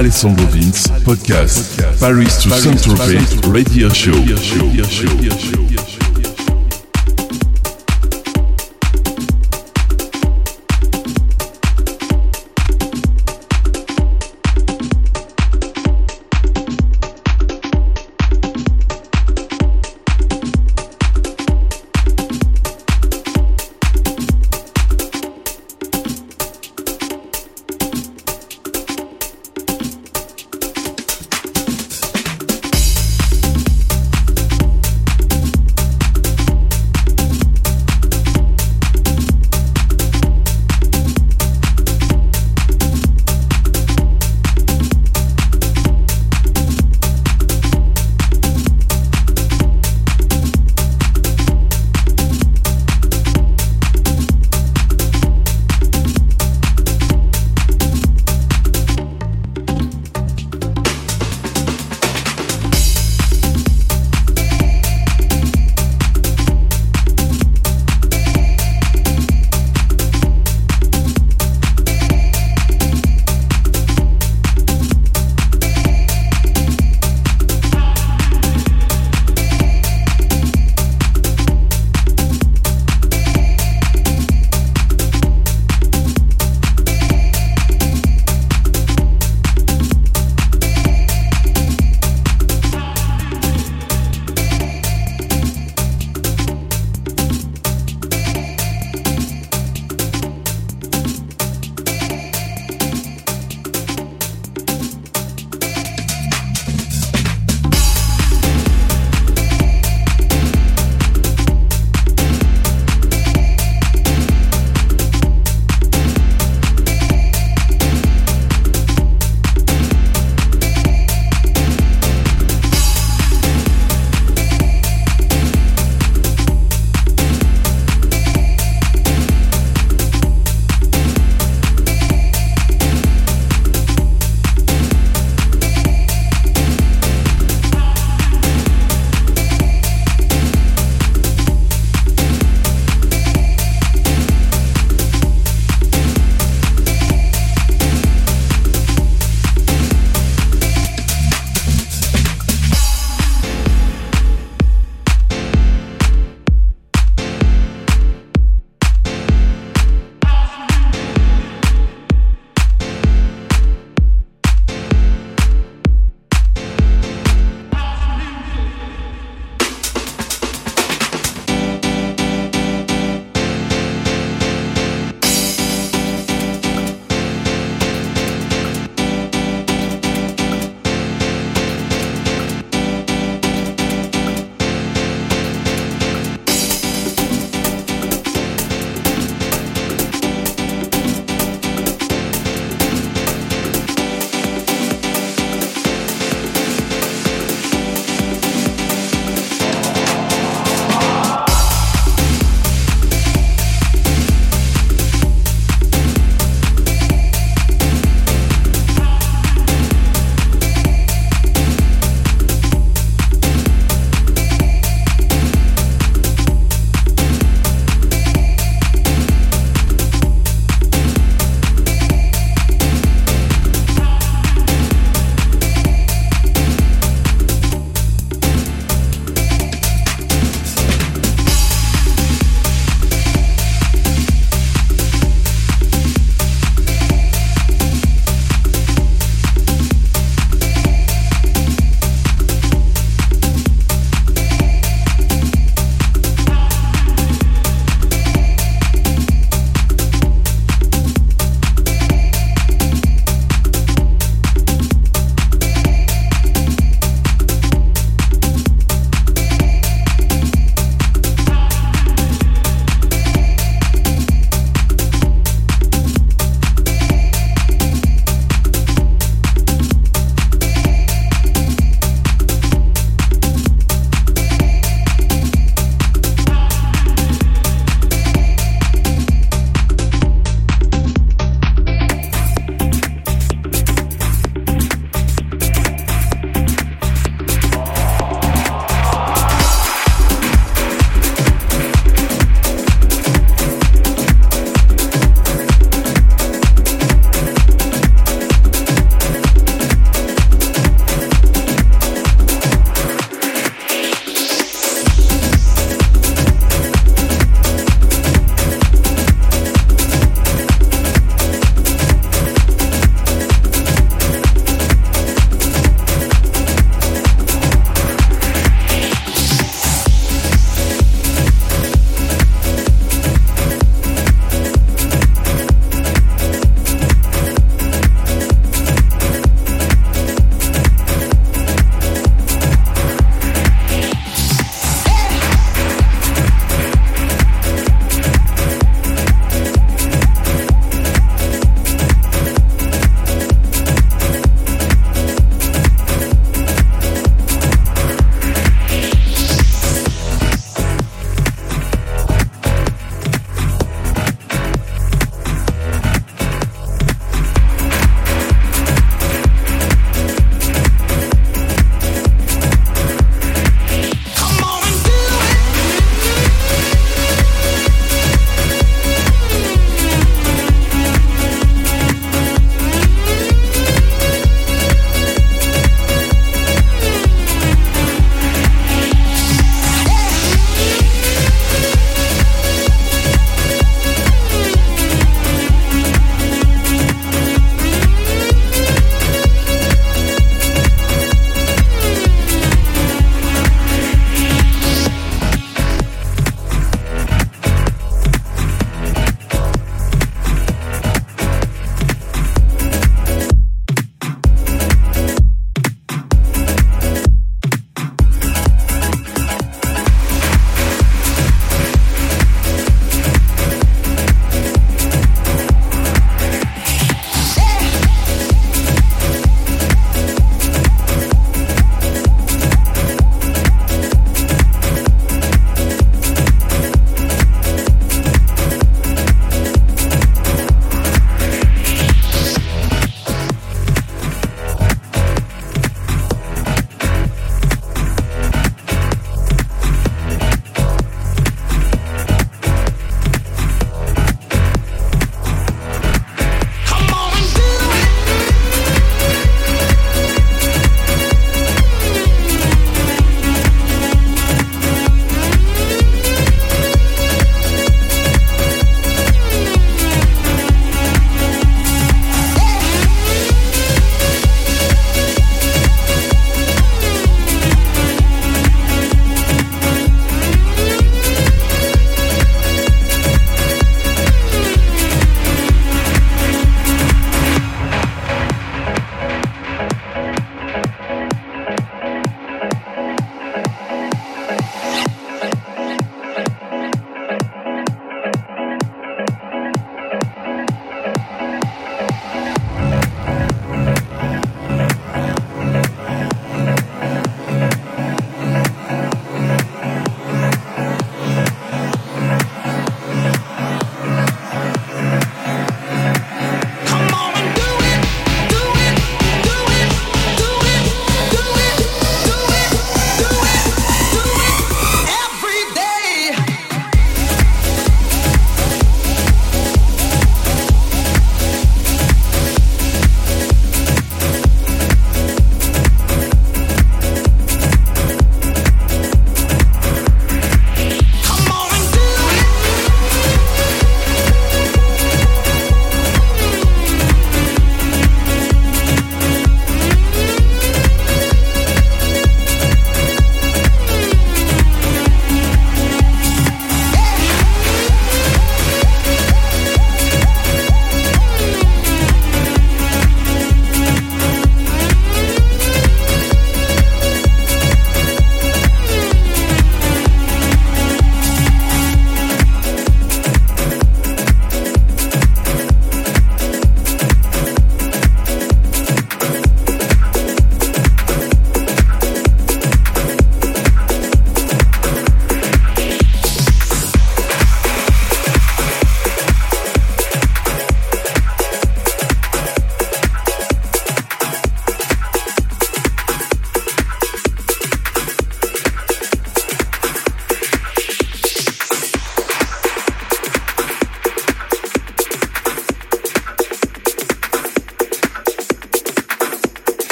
Alessandro Vince podcast. Paris to Saint-Tropez radio show.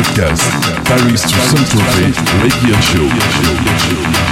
Podcast. Paris to Saint-Tropez Radio Show.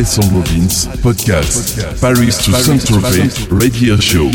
Alessandro Vince, podcast, Paris to Saint-Tropez, Radio Show.